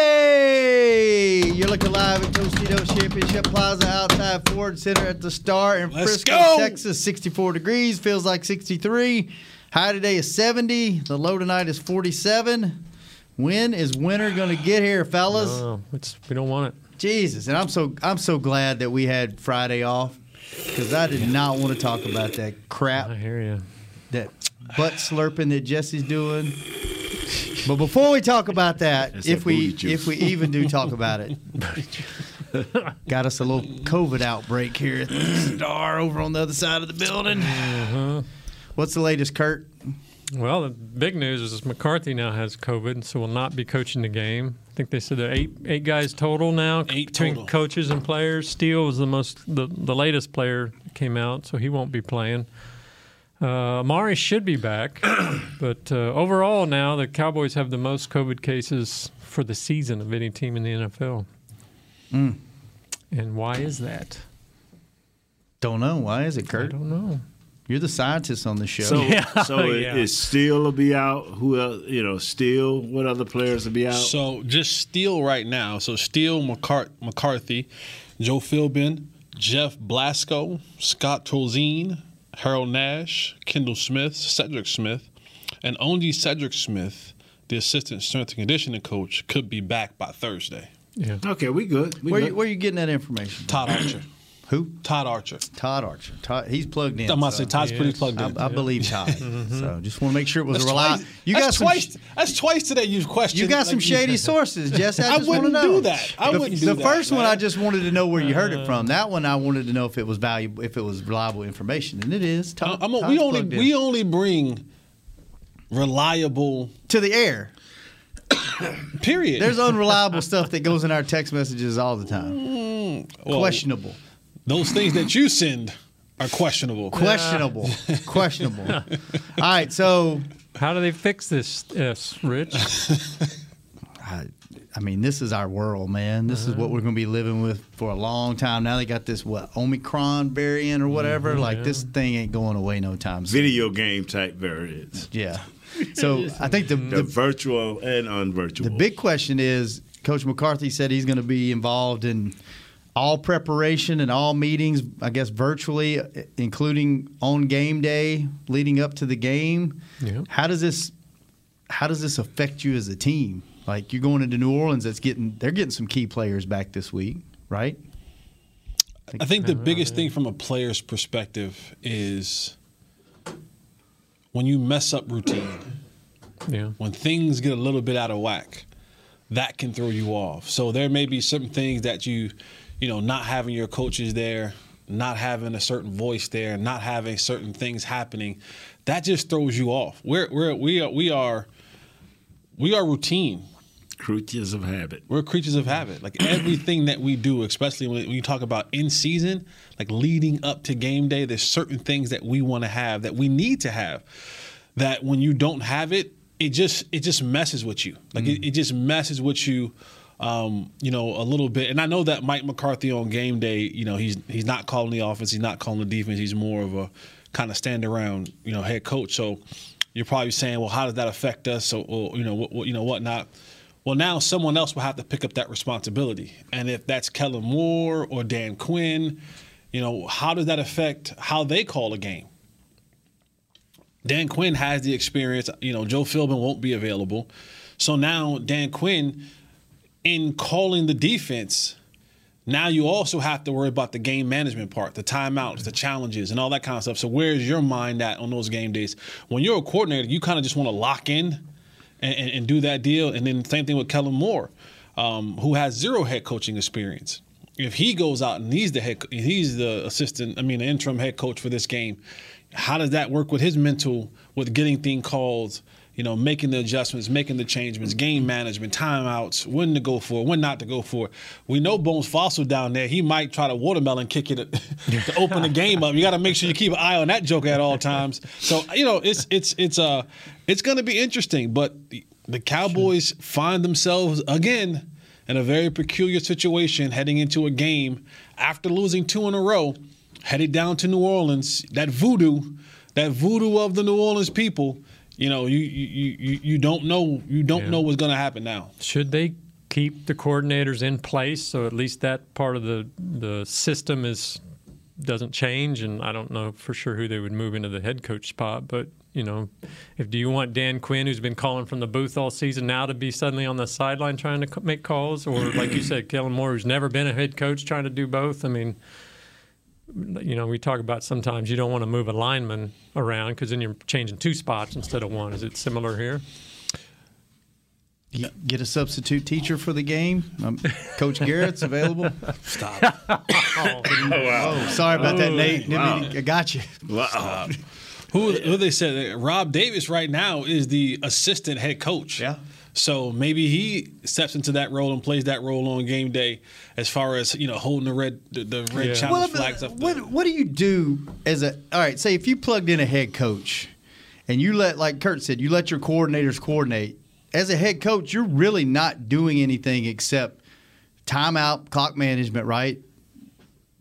Monday. You're looking live at Tostitos Championship Plaza outside Ford Center at the Star in Let's Frisco, go. Texas. 64 degrees, feels like 63. High today is 70. The low tonight is 47. When is winter going to get here, fellas? Oh, it's, we don't want it. Jesus, and I'm so I'm so glad that we had Friday off because I did not want to talk about that crap I hear you. That butt slurping that Jesse's doing. But before we talk about that, That's if that we if we even do talk about it, got us a little COVID outbreak here at the Star over on the other side of the building. Uh-huh. What's the latest, Kurt? Well, the big news is McCarthy now has COVID, so will not be coaching the game. I think they said there are eight eight guys total now Eight between total. coaches and players. Steele was the most the, the latest player came out, so he won't be playing. Uh, Amari should be back, but uh, overall now the Cowboys have the most COVID cases for the season of any team in the NFL. Mm. And why is that? Don't know. Why is it, Kurt? I Kurt? don't know. You're the scientist on the show. So, Yeah, so it- yeah. is Steele will be out. Who else? You know, Steele. What other players will be out? So just Steele right now. So Steele, McCart- McCarthy, Joe Philbin, Jeff Blasko, Scott Tolzien, Harold Nash, Kendall Smith, Cedric Smith, and only Cedric Smith, the assistant strength and conditioning coach, could be back by Thursday. Yeah. okay, we good. We where good. you, where you getting that information? Todd Archer. Who? Todd Archer. Todd Archer. Todd, he's plugged in. I'm about to so say Todd's pretty plugged in. I, I believe Todd. Mm-hmm. So just want to make sure it was That's a reliable. twice. You got that's some. twice. That's twice today. You've questioned. You got some like, shady sources, Jesse. I, I just wouldn't know. do that. I the, wouldn't do the that, first one. I just wanted to know where you heard it uh-huh. from. That one, I wanted to know if it was valuable, if it was reliable information, and it is. Todd, I'm a, we only in. we only bring reliable. to the air. Period. There's unreliable stuff that goes in our text messages all the time. Mm, well, Questionable, Those things that you send are questionable. questionable, questionable. All right, so How do they fix this, S, Rich? I, I mean, this is our world, man. This is what uh-huh. we're going to be living with for a long time. Now they got this what Omicron variant or whatever. Mm-hmm, like this thing ain't going away no time soon. Video game type variants. Yeah. So I think the, The the virtual and unvirtual. the big question is, Coach McCarthy said he's going to be involved in all preparation and all meetings. I guess virtually, including on game day, leading up to the game. Yeah. How does this how does this affect you as a team? Like you're going into New Orleans, that's getting they're getting some key players back this week, right? I think the biggest thing from a player's perspective is when you mess up routine, Yeah. when things get a little bit out of whack, that can throw you off. So there may be certain things that you, you know, not having your coaches there, not having a certain voice there, not having certain things happening, that just throws you off. We're we're we are we are we are routine. creatures of habit. We're creatures of habit. Like everything that we do, especially when, when you talk about in season, like leading up to game day, there's certain things that we want to have that we need to have. That when you don't have it, it just it just messes with you. Like it, mm. it just messes with you. Um, you know, a little bit. And I know that Mike McCarthy on game day, you know, he's he's not calling the offense, he's not calling the defense. He's more of a kind of stand around, you know, head coach. So you're probably saying, well, how does that affect us? So, or, you know, what, what, you know, whatnot. Well, now someone else will have to pick up that responsibility. And if that's Kellen Moore or Dan Quinn, you know, how does that affect how they call a game? Dan Quinn has the experience. You know, Joe Philbin won't be available. So now Dan Quinn, in calling the defense, now you also have to worry about the game management part, the timeouts, the challenges, and all that kind of stuff. So where's your mind at on those game days? When you're a coordinator, you kind of just want to lock in and, and, and do that deal. And then same thing with Kellen Moore, um, who has zero head coaching experience. if he goes out and he's the head, he's the assistant. I mean, the interim head coach for this game. How does that work with his mental, with getting things calls? You know, making the adjustments, making the changements, game management, timeouts, when to go for, it, when not to go for. it. We know Bones Fossil down there. He might try to watermelon kick it to open the game up. You got to make sure you keep an eye on that joke at all times. So you know, it's it's it's uh it's going to be interesting. But the, the Cowboys find themselves again in a very peculiar situation heading into a game after losing two in a row, headed down to New Orleans. That voodoo, that voodoo of the New Orleans people. You know, you you you, you don't know you don't Yeah. know what's going to happen now. Should they keep the coordinators in place so at least that part of the the system is doesn't change? And I don't know for sure who they would move into the head coach spot, but you know, if do you want Dan Quinn, who's been calling from the booth all season, now to be suddenly on the sideline trying to make calls, or like you said, Kellen Moore, who's never been a head coach, trying to do both? I mean. You know, we talk about sometimes you don't want to move a lineman around because then you're changing two spots instead of one. Is it similar here? You get a substitute teacher for the game. Um, Coach Garrett's available. Stop. Oh, sorry about that, Nate. wow. I got you. Wow. Who, who they said Rob Davis right now is the assistant head coach. Yeah. So maybe he steps into that role and plays that role on game day, as far as you know, holding the red the, the red Yeah. challenge Well, flags up. what, what do you do as a all right? Say if you plugged in a head coach, and you let like Kurt said, you let your coordinators coordinate. As a head coach, you're really not doing anything except timeout, clock management, right?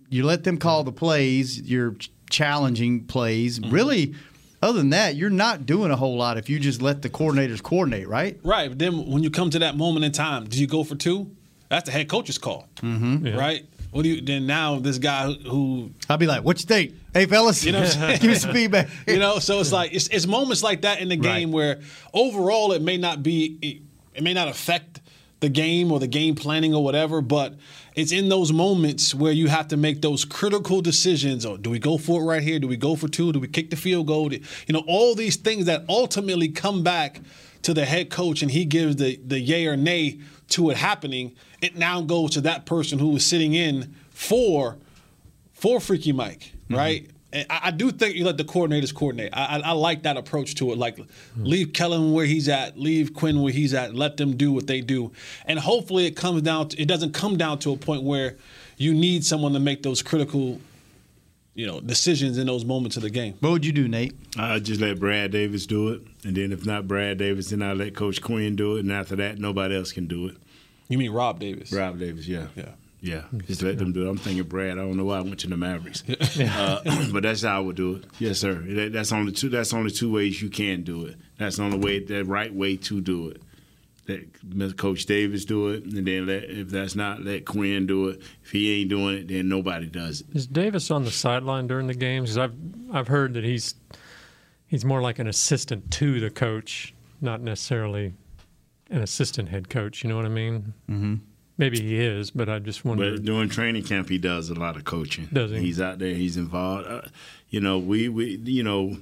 You let them call the plays. You're challenging plays. Mm-hmm. Really, other than that, you're not doing a whole lot if you just let the coordinators coordinate, right? Right. But then when you come to that moment in time, do you go for two? That's the head coach's call. Mm-hmm. Yeah. Right. What do you then now this guy who I'll be like, "What you think? Hey, fellas, You know what I'm saying? give me some feedback." you know so it's like it's, it's moments like that in the game Right. where overall it may not be it, it may not affect the game or the game planning or whatever but it's in those moments where you have to make those critical decisions or do we go for it right here? Do we go for two? Do we kick the field goal? You know all these things that ultimately come back to the head coach and he gives the the yay or nay to it happening it now goes to that person who is sitting in for for Freaky Mike, mm-hmm. right? And I, I do think you let the coordinators coordinate. I, I, I like that approach to it. Like, leave Kellen where he's at, leave Quinn where he's at, let them do what they do, and hopefully it comes down. To, it doesn't come down to a point where you need someone to make those critical, you know, decisions in those moments of the game. What would you do, Nate? I just let Brad Davis do it, and then if not Brad Davis, then I let Coach Quinn do it, and after that, nobody else can do it. You mean Rob Davis? Rob Davis, yeah, Yeah. Yeah. Just let them do it. I'm thinking Brad. I don't know why I went to the Mavericks, uh, but that's how I would do it. Yes, sir. That, that's only two. That's only two ways you can do it. That's the only way, the right way to do it. Let Coach Davis do it, and then let if that's not, let Quinn do it. If he ain't doing it, then nobody does it. Is Davis on the sideline during the games? Because I've I've heard that he's he's more like an assistant to the coach, not necessarily an assistant head coach. You know what I mean? Mm-hmm. Maybe he is, but I just wonder. But during training camp, he does a lot of coaching. Does he? He's out there. He's involved. Uh, you know, we we you know,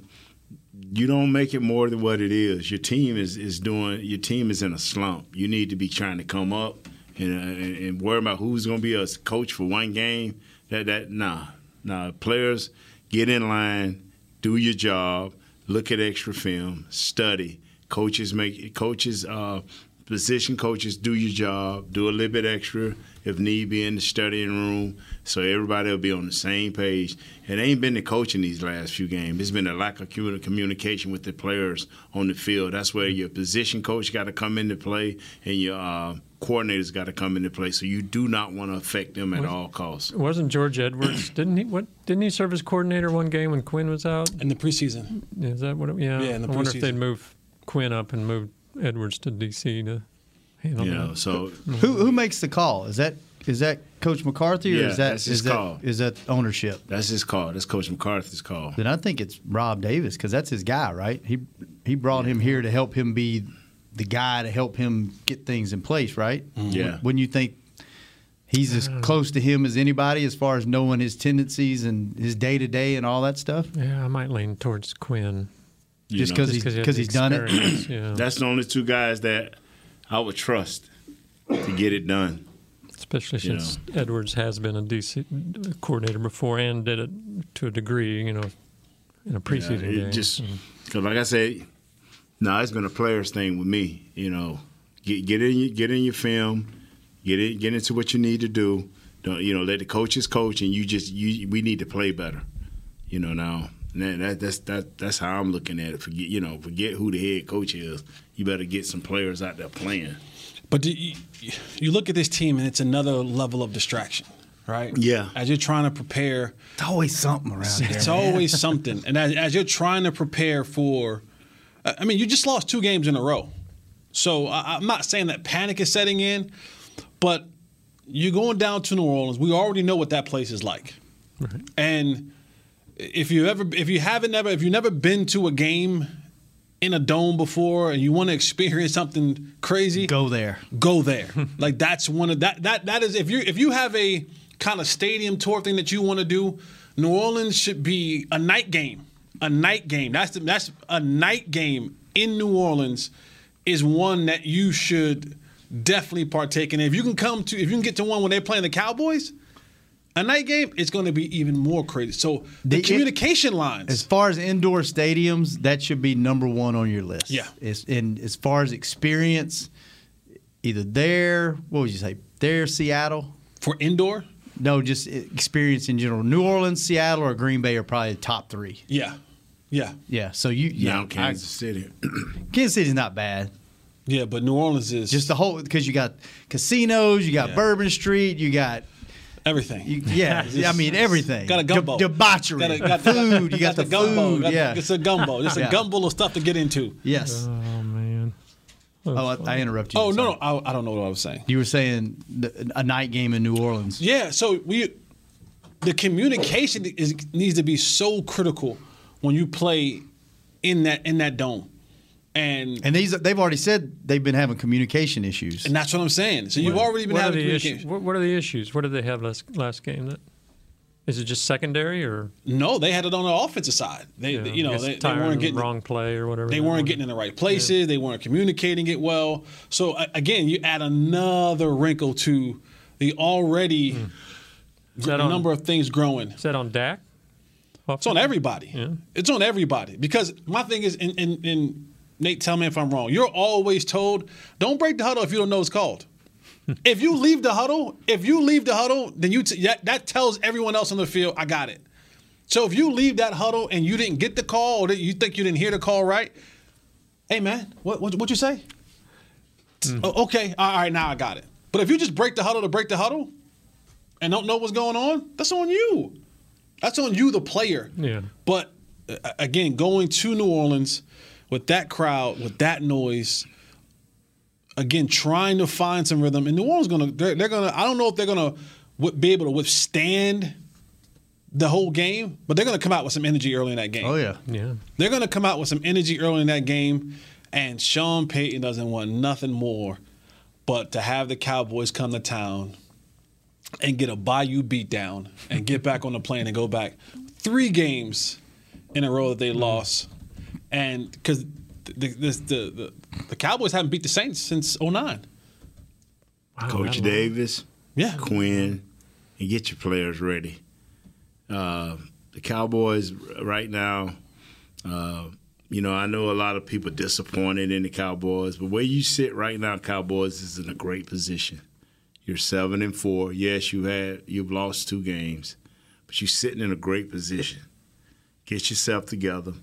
you don't make it more than what it is. Your team is is doing. Your team is in a slump. You need to be trying to come up and uh, and, worry about who's going to be a coach for one game. That that nah nah. Players get in line, do your job, look at extra film, study. Coaches make coaches. Uh, position coaches do your job, do a little bit extra if need be in the studying room, so everybody will be on the same page. It ain't been the coaching these last few games. It's been a lack of communication with the players on the field. That's where your position coach got to come into play and your uh, coordinators got to come into play. So you do not want to affect them at all costs. Wasn't George Edwards? didn't he? What didn't he serve as coordinator one game when Quinn was out? In the preseason, Is that what? It, yeah. Yeah, in the I wonder if they'd move Quinn up and move Edwards to DC to handle You know, that. so Who who makes the call? Is that is that Coach McCarthy or Yeah, is that that's his is that- call. is that ownership? that's his call. That's Coach McCarthy's call. Then I think it's Rob Davis because that's his guy, right? He he brought him here to help him be the guy to help him get things in place, right? Mm-hmm. Yeah. Wouldn't you think he's as uh, close to him as anybody as far as knowing his tendencies and his day to day and all that stuff? Yeah, I might lean towards Quinn You Just because he's because he's done it. Yeah. That's the only two guys that I would trust to get it done. Especially You since Edwards has been a DC coordinator before and did it to a degree, you know, in a preseason Yeah, it game. Just because, like I said, no, it's been a players thing with me. You know, get get in your, get in your film, get in, get into what you need to do. Don't you know? Let the coaches coach, and you just you we need to play better. You know now. And That, that, that's that, that's how I'm looking at it. Forget you know, forget who the head coach is. You better get some players out there playing. But do you, you look at this team, and it's another level of distraction, right? Yeah. As you're trying to prepare, It's always something around here. it's man. always something. And as, as you're trying to prepare for, I I mean, you just lost two games in a row. So I, I'm not saying that panic is setting in, but you're going down to New Orleans. We already know what that place is like. And if you ever, if you haven't ever, if you've never been to a game in a dome before and you want to experience something crazy, Go there. go there. like that's one of that that that is if you if you have a kind of stadium tour thing that you want to do, New Orleans should be a night game. A night game. That's the, that's a night game in New Orleans is one that you should definitely partake in. If you can come to if you can get to one when they're playing the Cowboys, a night game, it's going to be even more crazy. So the, The- communication lines. As far as indoor stadiums, that should be number one on your list. Yeah. It's, and as far as experience, either there, what would you say, there, Seattle? for indoor, No, just experience in general. New Orleans, Seattle, or Green Bay are probably the top three. yeah, yeah, Yeah. So you, yeah, now Kansas City. Kansas City's not bad. yeah. But New Orleans is Just the whole because you got casinos, you got Yeah. Bourbon Street, you got everything. you, yeah, I mean everything. Got a gumbo. De- debauchery, Got a- got- food. You got, the, gumbo. food. Got- yeah. it's a gumbo. It's a Yeah. gumbo of stuff to get into. yes. Oh man. Oh, I, I interrupted you. Oh no, no, I, I don't know what I was saying. You were saying the, a night game in New Orleans. Yeah, so we, the communication is needs to be so critical when you play in that in that dome, and And these they've already said they've been having communication issues. and that's what I'm saying. So you've already been What having communication. issues? What, what are the issues? What did they have last last game? That is it just secondary or No, they had it on the offensive side. They, yeah, you know, they, they weren't getting wrong play or whatever? They that weren't was? getting in the right places. They weren't communicating it well. So again, you add another wrinkle to the already hmm. Is that on, number of things growing. Is that on Dak? It's on everybody. Yeah. It's on everybody because my thing is, in and, and Nate, tell me if I'm wrong. You're always told, don't break the huddle if you don't know it's called. if you leave the huddle, if you leave the huddle, then you t- that, that tells everyone else on the field, I got it. So if you leave that huddle and you didn't get the call, or you think you didn't hear the call right, hey man, what what what you say? "Oh, okay, all right, now I got it. But if you just break the huddle to break the huddle and don't know what's going on, that's on you. That's on you, the player. Yeah. But uh, again, going to New Orleans with that crowd, with that noise, again, trying to find some rhythm. And New Orleans gonna they're, they're gonna. I don't know if they're gonna w- be able to withstand the whole game, but they're gonna come out with some energy early in that game. Oh yeah. Yeah. They're going to come out with some energy early in that game, and Sean Payton doesn't want nothing more but to have the Cowboys come to town and get a Bayou beatdown and get back on the plane and go back three games in a row that they mm. lost, and because the, the, the, the the Cowboys haven't beat the Saints since 09. Wow, Coach. Davis, Yeah. Quinn, and get your players ready. Uh, the Cowboys right now, uh, you know, I know a lot of people disappointed in the Cowboys, but where you sit right now, Cowboys is in a great position. You're seven and four. Yes, you had you've lost two games, but you're sitting in a great position. Get yourself together.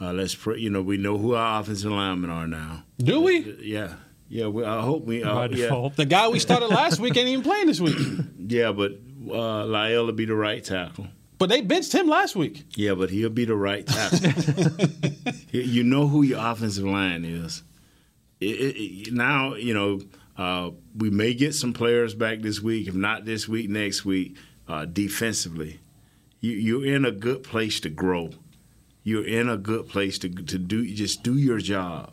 Uh, let's pray. You know, we know who our offensive linemen are now. Do we? Yeah, yeah. We, I hope we. Uh, by yeah. default. The guy we started last week ain't even playing this week, Yeah, but uh, Lyle will be the right tackle. but they benched him last week. Yeah, but he'll be the right tackle. You- you know who your offensive line is. It, it, it- now, you know, uh, we may get some players back this week. If not this week, next week, uh, defensively. You, you're in a good place to grow. You're in a good place to, to do just do your job.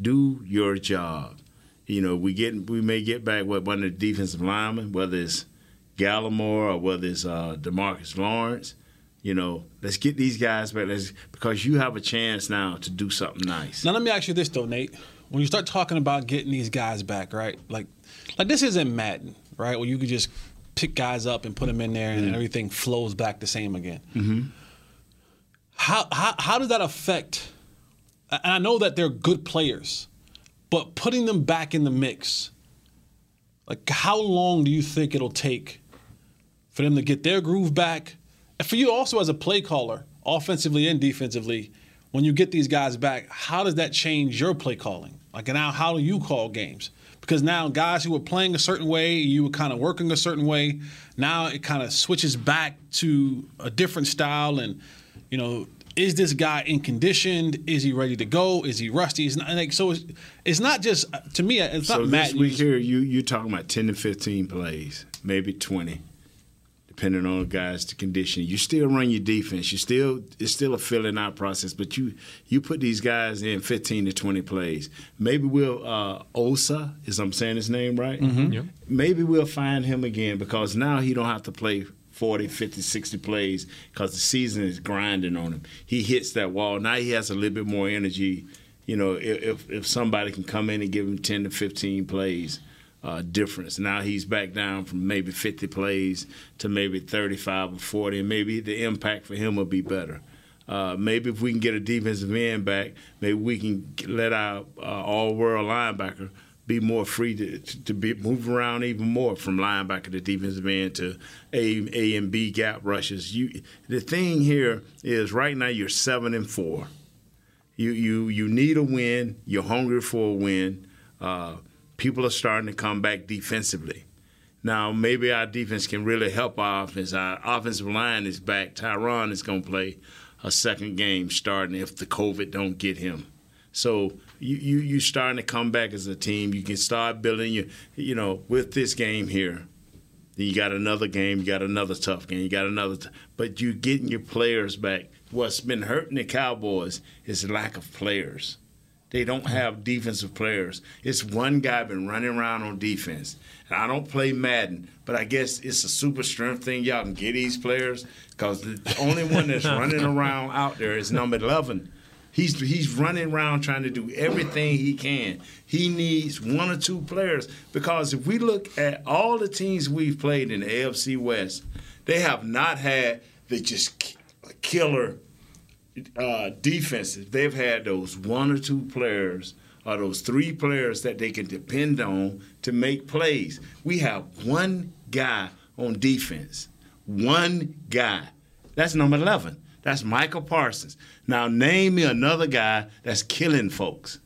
Do your job. You know, we get we may get back what one of the defensive linemen, whether it's Gallimore or whether it's uh, Demarcus Lawrence. You know, let's get these guys back. Let's, because you have a chance now to do something nice. Now let me ask you this though, Nate. When you start talking about getting these guys back, right? Like, like this isn't Madden. right? Where you could just pick guys up and put them in there, and Mm-hmm. everything flows back the same again. How, how how does that affect? And I know that they're good players, but putting them back in the mix, like how long do you think it'll take for them to get their groove back? And for you also as a play caller, offensively and defensively, when you get these guys back, how does that change your play calling? Like now, how do you call games? Because now guys who were playing a certain way, you were kind of working a certain way. Now it kind of switches back to a different style, and you know, is this guy in conditioned? Is he ready to go? Is he rusty? It's not like so. It's, it's not just to me. It's So not this Matt. week Hughes. here, you you talking about ten to fifteen plays, maybe twenty, depending on the guys to condition. You still run your defense. You still it's still a filling out process, but you you put these guys in fifteen to twenty plays. Maybe we'll uh, Osa is I'm saying his name right. Yep. Maybe we'll find him again because now he don't have to play 40, 50, 60 plays because the season is grinding on him. He hits that wall. Now he has a little bit more energy. You know, if if, somebody can come in and give him 10 to 15 plays uh, difference. Now he's back down from maybe 50 plays to maybe 35 or 40, and maybe the impact for him will be better. Uh, maybe if we can get a defensive end back, maybe we can let our uh, all-world linebacker be more free to, to be move around even more from linebacker to defensive end to A, A and B gap rushes. You, the thing here is right now you're seven and four. You you you need a win. You're hungry for a win. Uh, people are starting to come back defensively. Now maybe our defense can really help our offense. Our offensive line is back. Tyron is going to play a second game starting if the COVID don't get him. So you you you starting to come back as a team. You can start building your you know with this game here. Then you got another game. You got another tough game. You got another. T- but you getting your players back. What's been hurting the Cowboys is the lack of players. They don't have defensive players. It's one guy been running around on defense. And I don't play Madden, but I guess it's a super strength thing. Y'all can get these players because the only one that's running around out there is number 11. He's he's running around trying to do everything he can. He needs one or two players because if we look at all the teams we've played in the AFC West, they have not had the just killer uh, defenses. They've had those one or two players or those three players that they can depend on to make plays. We have one guy on defense. One guy. That's number 11. That's Micah Parsons. Now, name me another guy that's killing folks.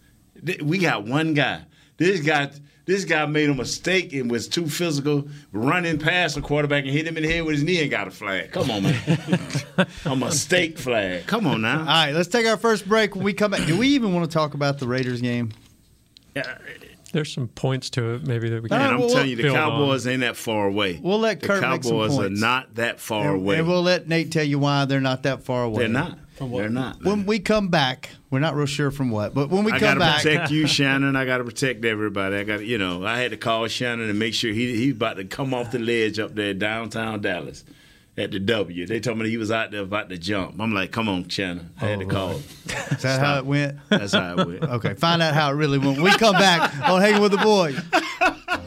We got one guy. This guy. This guy made a mistake and was too physical, running past the quarterback and hit him in the head with his knee and got a flag. Come on, man. a mistake flag. Come on now. All right, let's take our first break. When we come back, do we even want to talk about the Raiders game? There's some points to it, maybe that we can. And I'm well, telling you, the build on. Cowboys ain't that far away. We'll let the Kurt make some Cowboys are not that far And, away. and we'll let Nate tell you why they're not that far away. They're not. what? They're not. When we come back, we're not real sure from what, but when we I come gotta back, protect you, Shannon. I gotta protect everybody. I got, you know, I had to call Shannon and make sure he he about to come off the ledge up there downtown Dallas at the W. They told me he was out there about to jump. I'm like, come on, Shannon. I had to oh, call. him. is that how it went? That's how it went. Okay, find out how it really went. When we come back on Hanging with the Boys.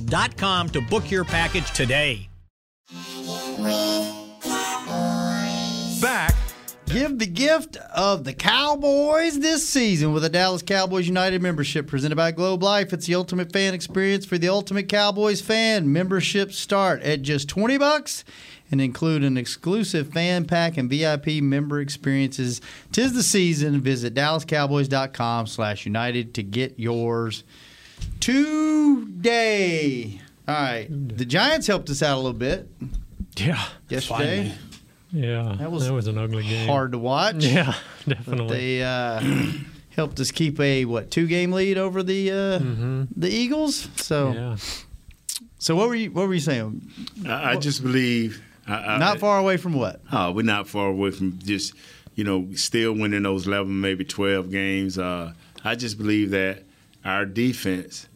CowboysTravel.com to book your package today. Back. Give the gift of the Cowboys this season with a Dallas Cowboys United membership presented by Globe Life. It's the ultimate fan experience for the ultimate Cowboys fan. Memberships start at just 20 bucks and include an exclusive fan pack and VIP member experiences. Tis the season. Visit dallascowboys.com slash united to get yours today. All right. The Giants helped us out a little bit Yeah. yesterday. Finally. Yeah. That was an ugly game. Hard to watch. Yeah, But definitely. they uh, helped us keep a what two game lead over the uh, the Eagles. So Mm-hmm. yeah. so what were you what were you saying? I, I just believe. I, I, Not far away from what? Oh, we're not far away from just, you know, still winning those 11, maybe 12 games. Uh, I just believe that our defense,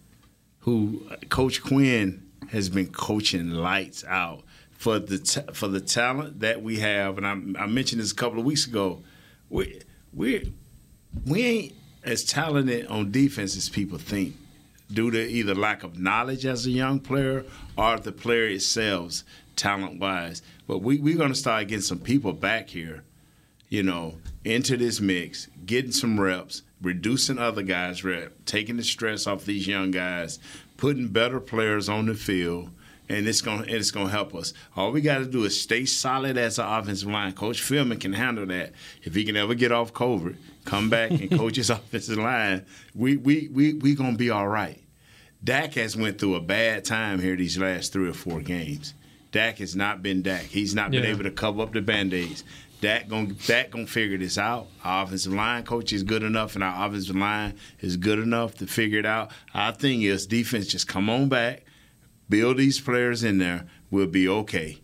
who Coach Quinn has been coaching lights out for the t- for the talent that we have, and I, I mentioned this a couple of weeks ago. We we we ain't as talented on defense as people think, due to either lack of knowledge as a young player or the player itself, talent wise. But we we're gonna start getting some people back here you know, into this mix, getting some reps, reducing other guys' rep, taking the stress off these young guys, putting better players on the field, and it's gonna it's gonna help us. All we got to do is stay solid as an offensive line. Coach Philbin can handle that. If he can ever get off COVID, come back and coach his offensive line, we we we we gonna be all right. Dak has went through a bad time here these last three or four games. Dak has not been Dak. He's not been Yeah. able to cover up the band-aids. Dak gonna Dak gonna figure this out. Our offensive line coach is good enough, and our offensive line is good enough to figure it out. Our thing is defense. Just come on back, build these players in there. We'll be okay.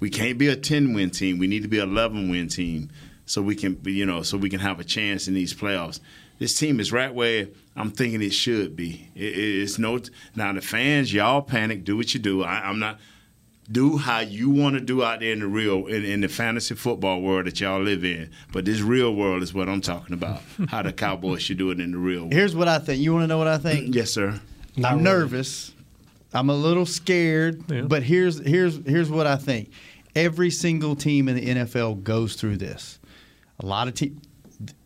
We can't be a ten win team. We need to be a eleven win team, so we can you know so we can have a chance in these playoffs. This team is right where I'm thinking it should be. It- it's no now the fans, y'all panic. Do what you do. I, I'm not do how you want to do out there in the real in, in the fantasy football world that y'all live in. But this real world is what I'm talking about. how the Cowboys should do it in the real world. Here's what I think. You want to know what I think? Yes, sir. I'm nervous. I'm a little scared, Yeah. but here's here's here's what I think. Every single team in the NFL goes through this. A lot of teams.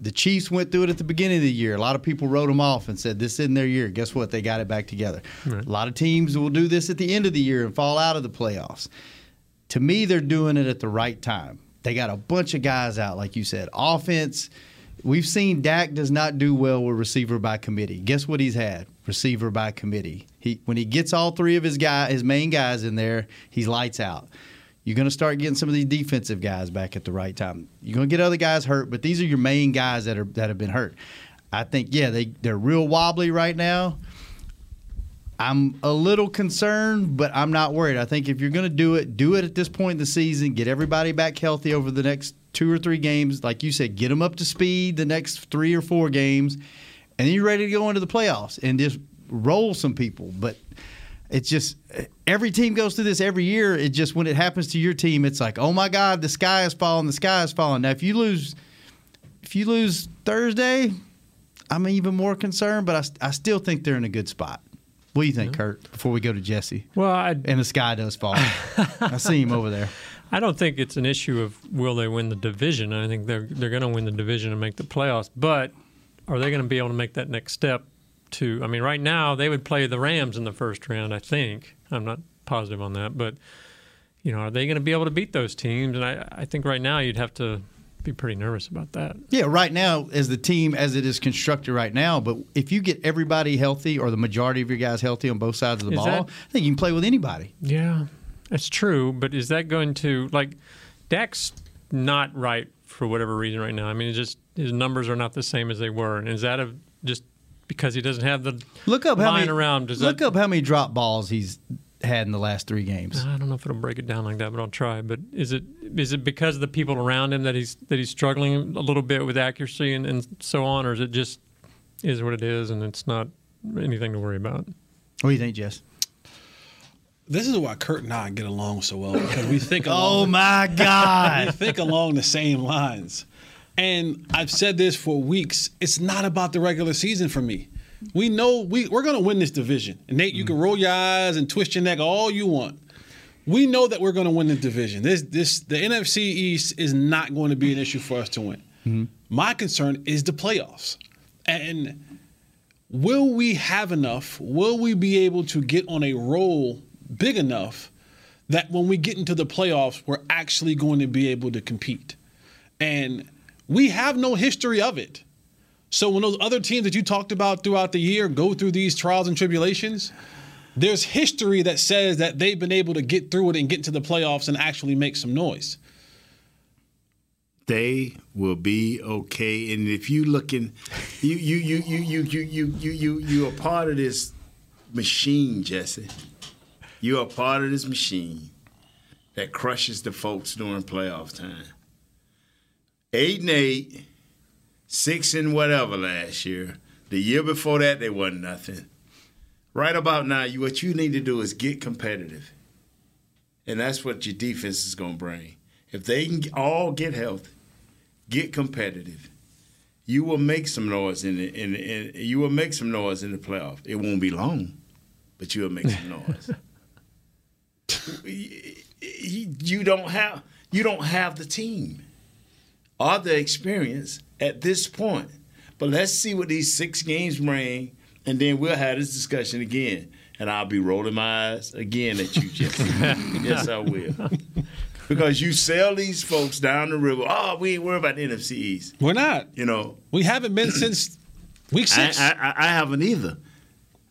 The Chiefs went through it at the beginning of the year. A lot of people wrote them off and said this isn't their year. Guess what? They got it back together. A lot of teams will do this at the end of the year and fall out of the playoffs. To me, they're doing it at the right time. They got a bunch of guys out, like you said. Offense, we've seen Dak does not do well with receiver by committee. Guess what he's had? Receiver by committee. He when he gets all three of his guy his main guys in there, he's lights out. You're going to start getting some of these defensive guys back at the right time. You're going to get other guys hurt, but these are your main guys that are that have been hurt. I think yeah, they they're real wobbly right now. I'm a little concerned, but I'm not worried. I think if you're going to do it, do it at this point in the season. Get everybody back healthy over the next two or three games. Like you said, get them up to speed the next three or four games, and then you're ready to go into the playoffs and just roll some people. But it's just every team goes through this every year. It just when it happens to your team, it's like, oh my God, the sky is falling. The sky is falling. Now, if you lose, if you lose Thursday, I'm even more concerned. But I, I still think they're in a good spot. What do you think, Kurt? Before we go to Jesse, Well, I, and the sky does fall. I see him over there. I don't think it's an issue of will they win the division. I think they're they're going to win the division and make the playoffs. But are they going to be able to make that next step? To I mean, right now they would play the Rams in the first round. I think I'm not positive on that, but you know, are they going to be able to beat those teams? And I I think right now you'd have to be pretty nervous about that. Yeah, right now, as the team as it is constructed right now, but if you get everybody healthy or the majority of your guys healthy on both sides of the Is ball, that- I think you can play with anybody. Yeah, that's true. But is that going to like Dak's not right for whatever reason right now? I mean, it's just his numbers are not the same as they were, and is that a, just because he doesn't have the Look up how many around? Does look that, up how many drop balls he's had in the last three games. I don't know if it'll break it down like that, but I'll try. But is it is it because of the people around him that he's that he's struggling a little bit with accuracy and, and so on, or is it just is what it is and it's not anything to worry about? What do you think, Jess? This is why Kurt and I get along so well because we think. Oh along, my we God! think along the same lines. And I've said this for weeks. It's not about the regular season for me. We know we, we're going to win this division. And Nate, you can mm. roll your eyes and twist your neck all you want. We know that we're going to win the division. This, this, the NFC East is not going to be an issue for us to win. Mm-hmm. My concern is the playoffs. And will we have enough? Will we be able to get on a roll big enough that when we get into the playoffs, we're actually going to be able to compete? And we have no history of it. So when those other teams that you talked about throughout the year go through these trials and tribulations, there's history that says that they've been able to get through it and get into the playoffs and actually make some noise. they will be okay. And if you looking, you you you you you you you you you you are part of this machine, Jesse. You are part of this machine that crushes the folks during playoff time. Eight and eight, six and whatever last year. The year before that, they wasn't nothing. Right about now, you what you need to do is get competitive, and that's what your defense is going to bring. If they can all get healthy, get competitive, you will make some noise in the in, in you will make some noise in the playoff. It won't be long, but you will make some noise. you don't have you don't have the team or the experience at this point. But let's see what these six games bring, and then we'll have this discussion again. And I'll be rolling my eyes again at you, Jesse. yes, I will. Because you sell these folks down the river. Oh, we ain't worried about the NFC East. We're not. You know, We haven't been since week I, six. I, I- I haven't either.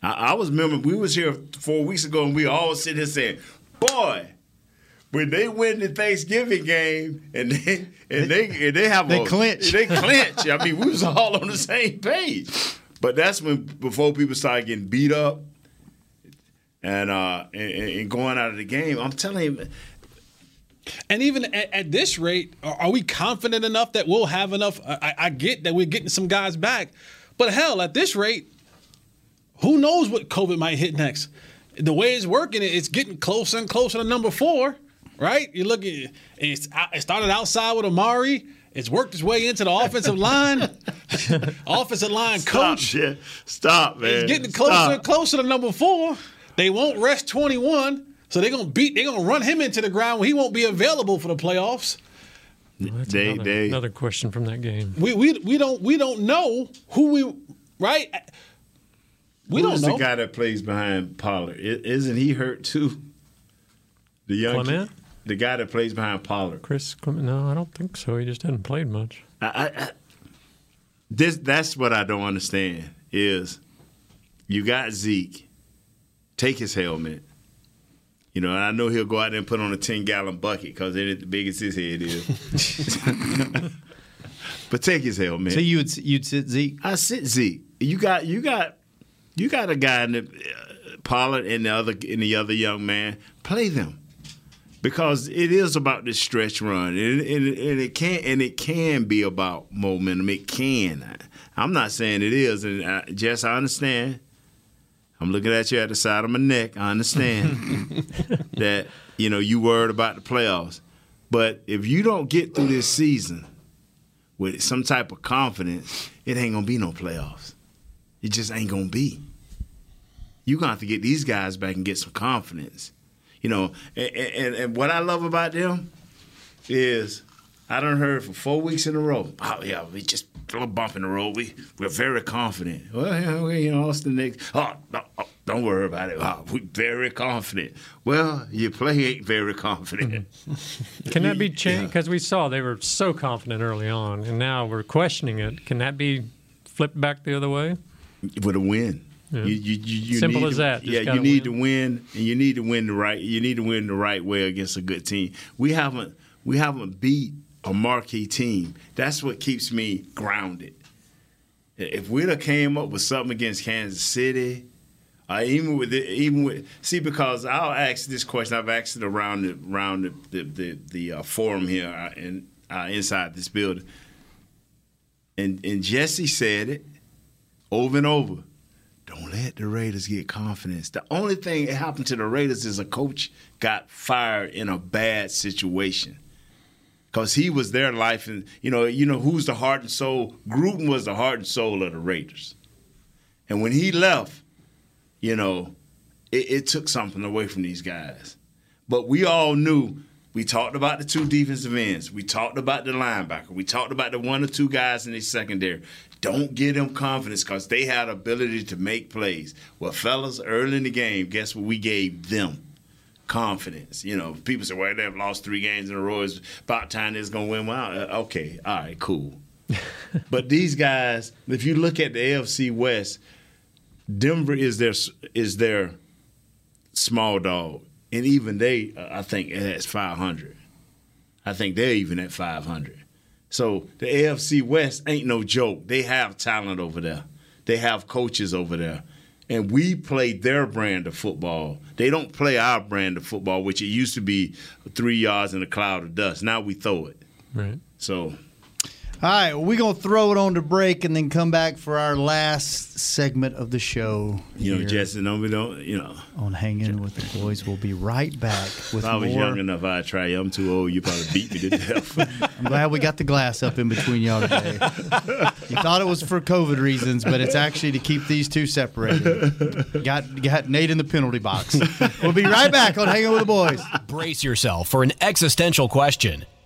I, I was remember we was here four weeks ago, and we all sitting here saying, "Boy, when they win the Thanksgiving game and they and they and they have They a, clinch. they clinch." I mean, we was all on the same page. But that's when before people started getting beat up and uh and, and going out of the game. I'm telling you, And even at, at this rate, are, are we confident enough that we'll have enough? I, I- I get that we're getting some guys back, but hell, at this rate, who knows what COVID might hit next? The way it's working, it's getting closer and closer to number four, right? You look at it's, it started outside with Amari. It's worked its way into the offensive line, offensive line stop, coach. shit. stop, man. It's getting closer Stop. and closer to number four. They won't rest 21, so they're gonna beat. They're gonna run him into the ground when he won't be available for the playoffs. That's They- another, they- another question from that game. We we we don't we don't know who we right. We Who's don't know. the guy that plays behind Pollard? Isn't he hurt too? The young Clement? kid- the guy that plays behind Pollard. Chris Clement? No, I don't think so. He just hadn't played much. I, I, I, this that's what I don't understand is you got Zeke, take his helmet. You know, and I know he'll go out there and put on a ten gallon bucket because it is the biggest his head is. but take his helmet. So you would you'd sit Zeke? I sit Zeke. You got you got you got a guy in the uh, Pollard and the other and the other young man. Play them because it is about this stretch run, and, and, and it can and it can be about momentum. It can. I'm not saying it is, and I, Jess, I understand. I'm looking at you at the side of my neck. I understand that you know you worried about the playoffs, but if you don't get through this season with some type of confidence, it ain't gonna be no playoffs. It just ain't gonna be. You gonna have to get these guys back and get some confidence. You know, and, and, and what I love about them is I done heard for four weeks in a row. Oh yeah, we just a little bump in the road. We we're very confident. Well, yeah, we, you know, Austin next. Oh, no, oh, Don't worry about it. Oh, we very confident. Well, your play ain't very confident. Can that be changed? Because we saw they were so confident early on, and now we're questioning it. Can that be flipped back the other way? With a win. Yeah. You, you, you, Simple as to- that. Just Yeah, you need win. to win, and you need to win the right. You need to win the right way against a good team. We haven't we haven't beat a marquee team. That's what keeps me grounded. If we'd have came up with something against Kansas City, uh, even with the, even with see because I'll ask this question. I've asked it around the around the the the, the uh, forum here uh, in, uh, inside this building, and and Jesse said it over and over. Don't let the Raiders get confidence. The only thing that happened to the Raiders is a coach got fired in a bad situation. Cause he was their life, and you know, you know who's the heart and soul. Gruden was the heart and soul of the Raiders, and when he left, you know, it, it took something away from these guys. But we all knew. We talked about the two defensive ends. We talked about the linebacker. We talked about the one or two guys in the secondary. Don't give them confidence because they had ability to make plays. Well, fellas, early in the game, guess what we gave them? Confidence. You know, people say, well, they've lost three games in a row. It's about time they're going to win. Well, uh, okay, all right, cool. but these guys, if you look at the AFC West, Denver is their is their small dog, and even they, uh, I think, it has 500. I think they're even at 500. So the AFC West ain't no joke. They have talent over there. They have coaches over there. And we play their brand of football. They don't play our brand of football, which it used to be three yards in a cloud of dust. Now we throw it. Right. So All right, we're going to throw it on to break and then come back for our last segment of the show. you know, here Jesse, don't we don't you know. on Hanging with the Boys. We'll be right back with If I was more. young enough, I'd try you. I'm too old. You probably beat me to death. I'm glad we got the glass up in between y'all today. you thought it was for COVID reasons, but it's actually to keep these two separated. Got got Nate in the penalty box. We'll be right back on Hanging with the Boys. Brace yourself for an existential question.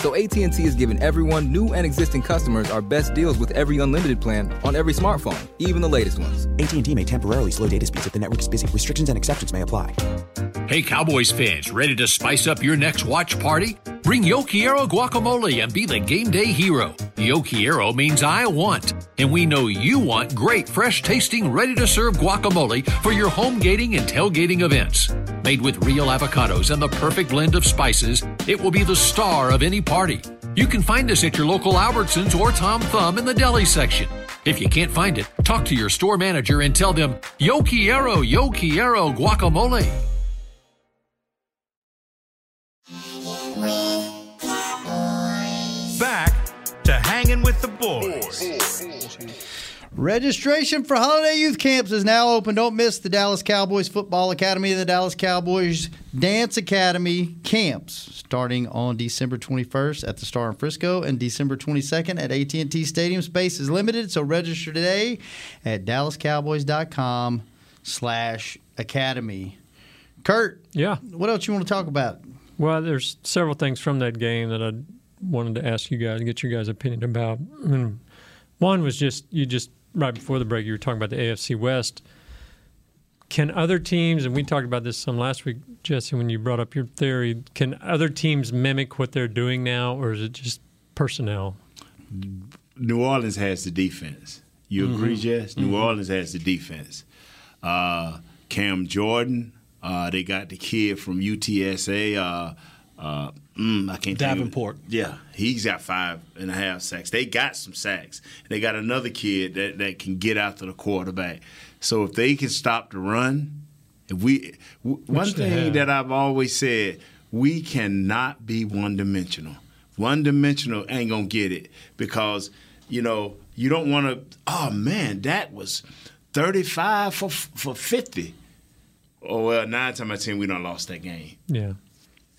So AT&T is giving everyone, new and existing customers, our best deals with every unlimited plan on every smartphone, even the latest ones. AT&T may temporarily slow data speeds if the network is busy. Restrictions and exceptions may apply. Hey, Cowboys fans, ready to spice up your next watch party? Bring Yo Quiero guacamole and be the game day hero. Yo Quiero means I want, and we know you want great, fresh tasting, ready to serve guacamole for your home gating and tailgating events. Made with real avocados and the perfect blend of spices, it will be the star of any party. You can find us at your local Albertsons or Tom Thumb in the deli section. If you can't find it, talk to your store manager and tell them, Yo Quiero, Yo Quiero guacamole. Back to hanging with the boys. Registration for holiday youth camps is now open. Don't miss the Dallas Cowboys Football Academy and the Dallas Cowboys Dance Academy camps starting on December 21st at the Star in Frisco and December 22nd at AT&T Stadium. Space is limited, so register today at dallascowboys.com slash academy. Kurt, Yeah. what else you want to talk about? Well, there's several things from that game that I wanted to ask you guys, and get your guys' opinion about. One was just you just right before the break, you were talking about the AFC West. can other teams, and we talked about this some last week, Jesse, when you brought up your theory, can other teams mimic what they're doing now, or is it just personnel? New Orleans has the defense. You agree, Mhm. Jess? New Mhm. Orleans has the defense. Uh, Cam Jordan, uh, they got the kid from UTSA. Uh, uh, mm, I can't Davenport. Yeah, he's got five and a half sacks. They got some sacks. They got another kid that, that can get after the quarterback. So if they can stop the run, if we w- one thing that I've always said, we cannot be one dimensional. One dimensional ain't gonna get it because you know you don't want to. Oh man, that was thirty five for for fifty. Oh well, nine times out of ten we don't lost that game. Yeah.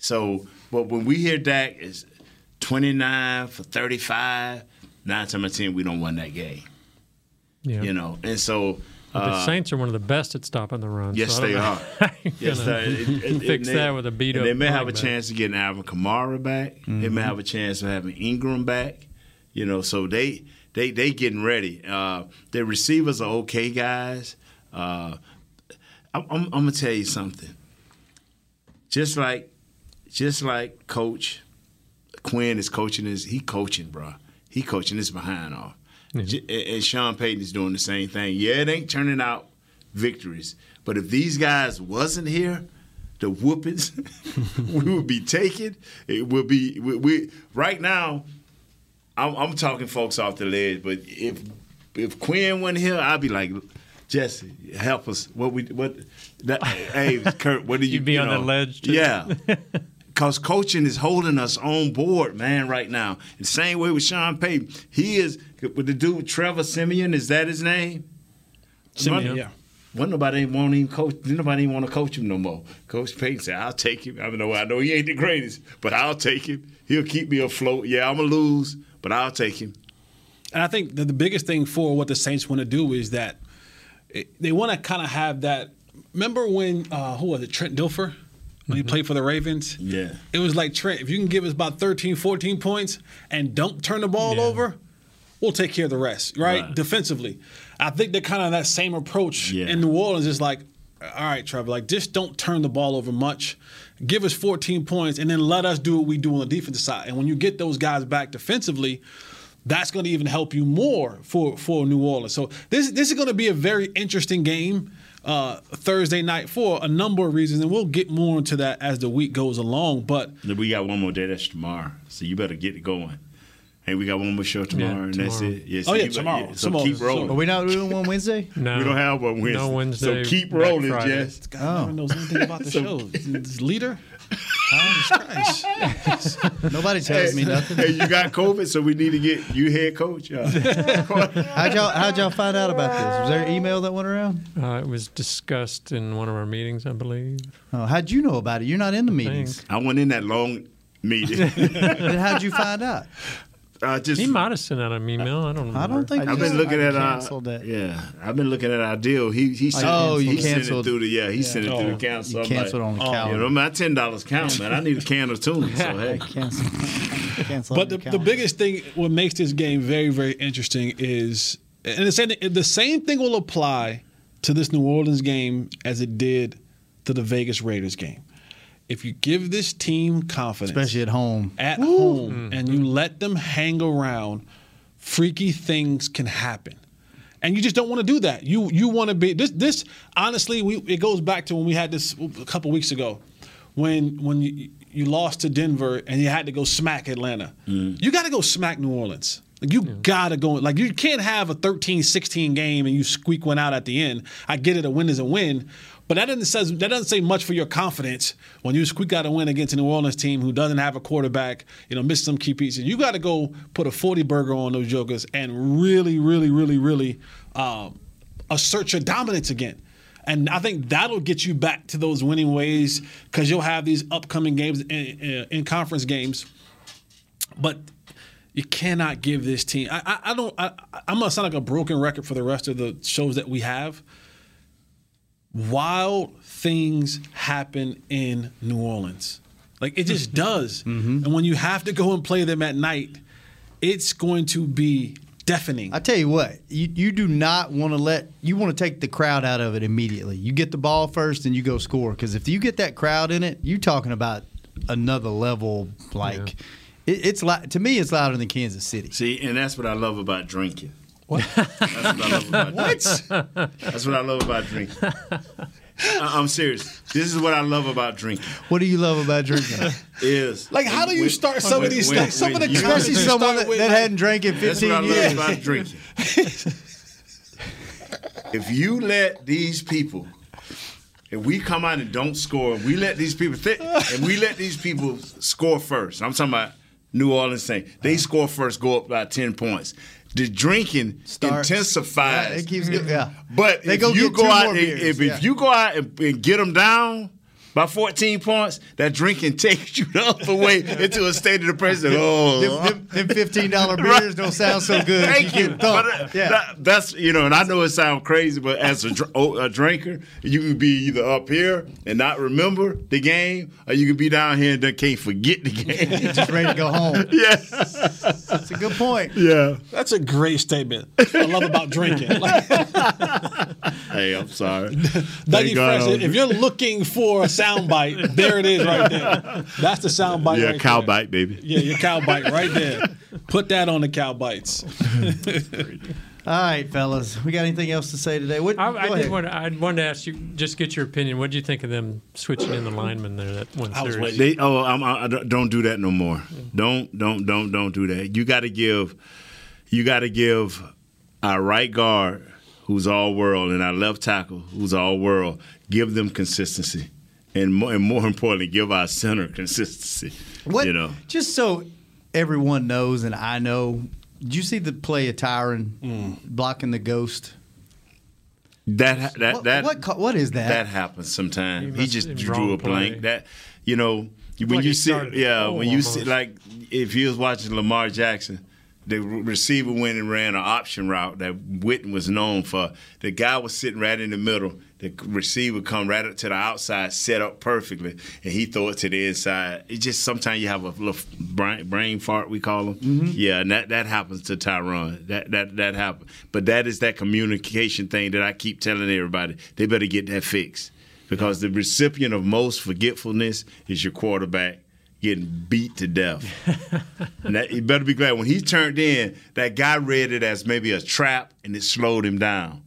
So, but when we hear Dak is 29 for 35, nine times out of 10, we don't win that game. Yeah. You know, and so. But the uh, Saints are one of the best at stopping the run. Yes, so they are. yes, they it- it- fix they- that with a beat up. They may have a back. chance of getting Alvin Kamara back. They may Mhm. have a chance of having Ingram back. You know, so they they they getting ready. Uh, their receivers are okay guys. Uh, I'm, I'm, I'm gonna tell you something. Just like, just like Coach Quinn is coaching his, he coaching, bro. He coaching his behind off. J- and- Sean Payton is doing the same thing. Yeah, it ain't turning out victories, but if these guys wasn't here, the whoopings we would be taking. It would be we, we right now. I'm, I'm talking folks off the ledge, but if if Quinn wasn't here, I'd be like, Jesse, help us. What we what? That, hey, Kurt, what do you? You'd be you on the ledge, too. Yeah. Cause coaching is holding us on board, man, right now. The same way with Sean Payton. He is with the dude Trevor Siemian. Is that his name? Siemian, One- yeah. One nobody won't even coach. Nobody even want to coach him no more. Coach Payton said, "I'll take him. I don't know. I know he ain't the greatest, but I'll take him. He'll keep me afloat. Yeah, I'm gonna lose, but I'll take him." And I think that the biggest thing for what the Saints want to do is that it, they want to kind of have that. Remember when uh, who was it? Trent Dilfer when he mm-hmm. played for the Ravens. Yeah. It was like Trent, if you can give us about 13, 14 points and don't turn the ball over, we'll take care of the rest, right? Right. Defensively. I think they're kind of that same approach Yeah. in New Orleans is like, all right, Trevor, like just don't turn the ball over much. Give us 14 points and then let us do what we do on the defensive side. And when you get those guys back defensively, that's going to even help you more for, for New Orleans. So this this is going to be a very interesting game uh, Thursday night for a number of reasons, and we'll get more into that as the week goes along. But We got one more day. That's tomorrow. So you better get it going. Hey, we got one more show tomorrow, and that's it. Yeah, Oh, yeah, you better- tomorrow. So Tomorrow. keep rolling. Are we not doing one Wednesday? No. We don't have one Wednesday. No Wednesday, So keep Black rolling, Friday. Jess. God never knows anything about the So- show. This leader. Jesus Christ. Nobody tells me nothing. Hey, you got COVID, so we need to get you head coach. Uh, How'd y'all How'd y'all find out about this? Was there an email that went around? Uh, it was discussed in one of our meetings, I believe. Oh, how'd you know about it? You're not in the meetings. I went in that long meeting. then how'd you find out? I just He might have sent out an email. I don't. Remember. I don't think I've been looking I at our canceled that. yeah. I've been looking at our deal. He he sent, Oh, he you sent it canceled. through the yeah. He Yeah. sent it Oh, through the oh. council. you I'm like, canceled on the oh, calendar. You know, my ten dollars count, man. I need a can or two. So hey, Cancel. Cancel But the, the biggest thing, what makes this game very, very interesting is, and the same, the same thing will apply to this New Orleans game as it did to the Vegas Raiders game. If you give this team confidence, especially at home. at home, mm-hmm. and you let them hang around, freaky things can happen. And you just don't want to do that. You you want to be this this honestly we it goes back to when we had this a couple weeks ago when when you, you lost to Denver and you had to go smack Atlanta. Mm. You got to go smack New Orleans. Like you got to go like you can't have a 13-16 game and you squeak one out at the end. I get it a win is a win, but that doesn't says that doesn't say much for your confidence when you squeak out a win against a New Orleans team who doesn't have a quarterback, you know, miss some key pieces. You got to go put a 40 burger on those jokers and really, really, really, really um, assert your dominance again. And I think that'll get you back to those winning ways because you'll have these upcoming games in, in, in conference games. But you cannot give this team. I, I, I don't. I, I'm gonna sound like a broken record for the rest of the shows that we have. Wild things happen in New Orleans. Like it just hmm. does. Mm-hmm. And when you have to go and play them at night, it's going to be deafening. I tell you what, you, you do not want to let you want to take the crowd out of it immediately. You get the ball first and you go score because if you get that crowd in it, you're talking about another level. Like it, it's like to me, it's louder than Kansas City. See, and that's what I love about drinking. What? That's what I love about What? That's what I love about drinking. I- I'm serious. This is what I love about drinking. What do you love about drinking? Is Like, how do you start some of these things? Some of the Especially someone that, that like- hadn't drank in That's 15 what I years. love about drinking. if you let these people, if we come out and don't score, we let these people think, and we let these people score first. I'm talking about New Orleans Saints. They score first, go up by ten points. The drinking Starts- intensifies. Yeah, it keeps getting- yeah. But They if go you go out, and, if, yeah. if you go out and, and get them down by 14 points, that drinking takes you the other way into a state of depression. Oh, Them, them, them $15 beers don't sound so good. Thank you. get But, uh, yeah. that- that's you know, and I know it sounds crazy, but as a, oh, a drinker, you can be either up here and not remember the game, or you can be down here and can't forget the game. Just ready to go home. yeah, That's a good point. yeah. That's a great statement. I love about drinking. Like, Hey, I'm sorry. Dougie Thank God Fresh, if you're looking for a soundbite, there it is right there. That's the soundbite. yeah, right cow there. bite, baby. Yeah, your cow bite right there. Put that on the cow bites. All right, fellas. We got anything else to say today? What, I, I did want. I wanted to ask you, just get your opinion. What do you think of them switching in the lineman there? That one I was series. waiting. They, oh, I'm, I, I don't- don't do that no more. Don't, don't, don't, don't do that. You got to give, you got to give our right guard, who's all world, and our left tackle, who's all world, give them consistency, and more, and more importantly, give our center consistency. What, You know, Just so everyone knows, and I know, did you see the play of Tyron Mm. blocking the ghost? that that What, that what, what is that? that happens sometimes. He He, just drew a blank. play. That you know when like you see yeah when roll you see like if you was watching Lamar Jackson. The receiver went and ran an option route that Witten was known for. The guy was sitting right in the middle. The receiver come right up to the outside, set up perfectly, and he throw it to the inside. It just sometimes you have a little brain, brain fart, we call them. Mm-hmm. Yeah, and that, that happens to Tyron. That that that happens. But that is that communication thing that I keep telling everybody. They better get that fixed because the recipient of most forgetfulness is your quarterback getting beat to death. and that, you better be glad when he turned in, that guy read it as maybe a trap and it slowed him down.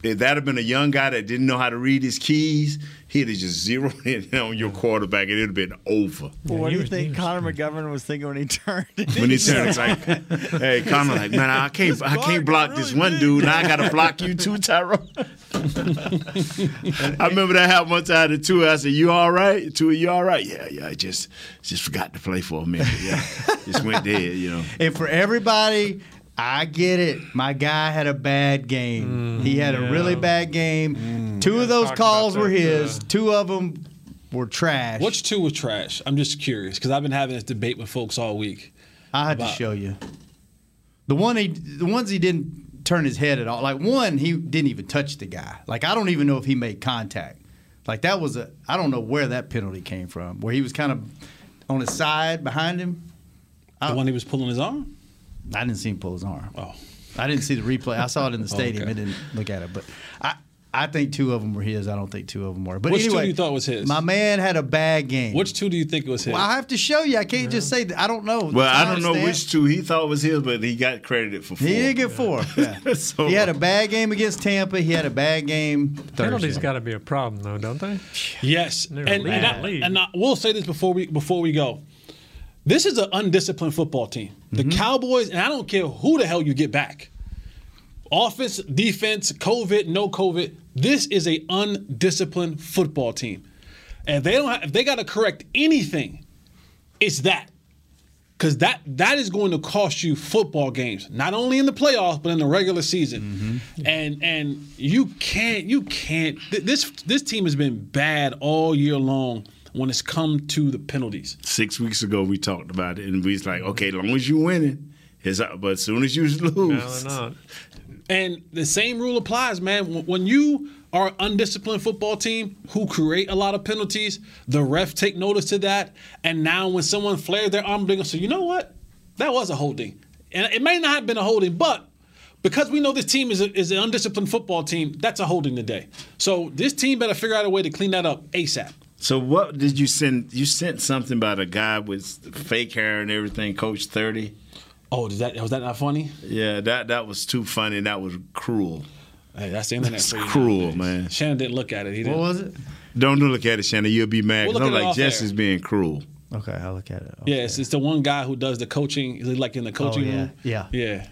If that had been a young guy that didn't know how to read his keys, he'd have just zeroed in on your quarterback and it'd have been over. Well, what do you think Connor McGovern was thinking when he turned? When he turned, it's like, hey, Connor, like, man, I can't, I can't block this one dude. Now I got to block you too, Tyrone. I remember that happened one time to two. I said, "You all right? Tua, you all right? Yeah, yeah. I just, just forgot to play for a minute. Yeah, just went dead. You know. And for everybody, I get it. My guy had a bad game. Mm, he had a really bad game. Mm, two of those calls were that, his. yeah. Two of them were trash. Which two was trash? I'm just curious because I've been having this debate with folks all week. I had to show you. The one he, the ones he didn't turn his head at all. Like one, he didn't even touch the guy. Like I don't even know if he made contact. Like that was a, I don't know where that penalty came from. Where he was kind of on his side behind him. The one he was pulling his arm. I didn't see him pull his arm. Oh, I didn't see the replay. I saw it in the oh, stadium. okay. I didn't look at it, but I, I think two of them were his. I don't think two of them were. But Which two anyway, you thought was his? My man had a bad game. which two do you think was his? Well, I have to show you. I can't just say that. I don't know. Well, I don't know which two he thought was his, but he got credited for four. He did get four. Yeah. So- he had a bad game against Tampa. He had a bad game Penalties Thursday. got to be a problem, though, don't they? Yes, and, leading and, I, the league. and I will say this before we before we go. This is an undisciplined football team. The mm-hmm. Cowboys, and I don't care who the hell you get back. Offense, defense, COVID, no COVID. This is a undisciplined football team, and they don't. Have, if they got to correct anything, it's that. Because that that is going to cost you football games, not only in the playoffs but in the regular season. Mm-hmm. And and you can't you can't th- this this team has been bad all year long when it's come to the penalties. Six weeks ago, we talked about it, and we was like, okay, as long as you winning, it's up. But as soon as you lose, No. And the same rule applies, man. When- When you are an undisciplined football team who create a lot of penalties, the ref take notice to that. And now when someone flares their arm, they're gonna you know what? That was a holding. and it may not have been a holding, but because we know this team is, a, is an undisciplined football team, that's a holding today. So this team better figure out a way to clean that up ASAP. So what did you send? You sent something about a guy with fake hair and everything, Coach Thirty. Oh, did that was that not funny? Yeah, that that was too funny. And that was cruel. Hey, that's the internet. That's for you cruel, nowadays. man. Shannon didn't look at it. He What didn't. was it? Don't look at it, Shannon. You'll be mad. We'll 'cause look I'm like Jesse's being cruel. Okay, I'll look at it. Yeah, it's, it's the one guy who does the coaching, he's like in the coaching Oh, yeah, room. yeah. yeah.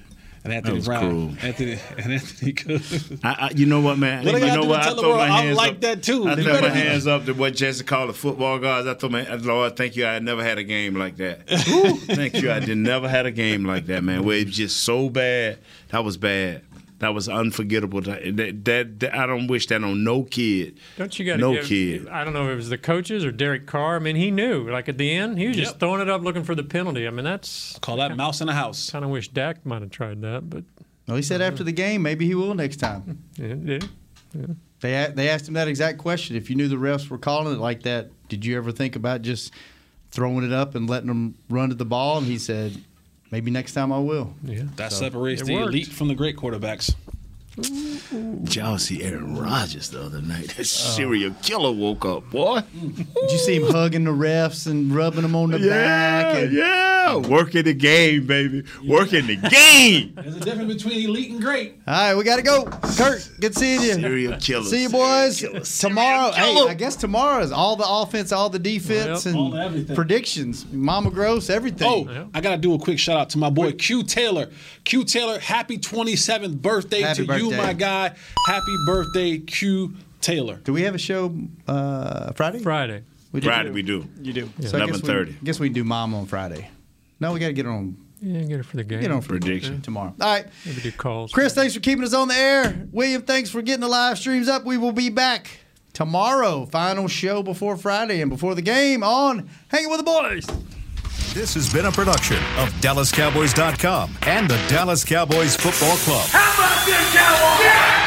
And Anthony was Brown, cruel. Anthony and Anthony Cook. I, I, you know what, man? What I you gotta know what? I tell the throw world my I'm like up. that too. I You throw better my be- hands up to what Jesse called the football guys. I thought, man, Lord, thank you. I never had a game like that. thank you. I did never had a game like that, man. Where it was just so bad. That was bad. That was unforgettable. That, that, that, that- I don't wish that on no kid. Don't you got to no give, kid? I don't know if it was the coaches or Derek Carr. I mean, he knew. Like at the end, he was just throwing it up, looking for the penalty. I mean, that's Call that mouse in the house. kind of wish Dak might have tried that, but Well, he said after the game, maybe he will next time. yeah, yeah. They they asked him that exact question. If you knew the refs were calling it like that, did you ever think about just throwing it up and letting them run to the ball? And he said, maybe next time I will. yeah. That So, separates the worked. elite from the great quarterbacks. Did y'all see Aaron Rodgers the other night? That uh. serial killer woke up, boy. Did you see him hugging the refs and rubbing them on the back? And, yeah. Working the game, baby. Working the game. There's a difference between elite and great. All right, we got to go. Kurt, good seeing you. Serial killer. See you, boys. killer, Tomorrow, hey. I guess tomorrow is all the offense, all the defense, Yep. And everything. predictions. Mama Gross, everything. Oh, I gotta do a quick shout out to my boy Q Taylor. Q Taylor, happy 27th birthday Happy to you, my guy. Happy birthday, Q Taylor. Do we have a show uh, Friday? Friday. We do. Friday we do. You do. So I guess we- 11:30. I guess we do mom on Friday. No, we got to get it on Yeah, get it for the game. get on for Prediction. tomorrow. All right. Maybe do calls. Chris, thanks for keeping us on the air. William, thanks for getting the live streams up. We will be back tomorrow. Final show before Friday and before the game on Hanging with the Boys. This has been a production of DallasCowboys.com and the Dallas Cowboys Football Club. How about this, Cowboys? Yeah!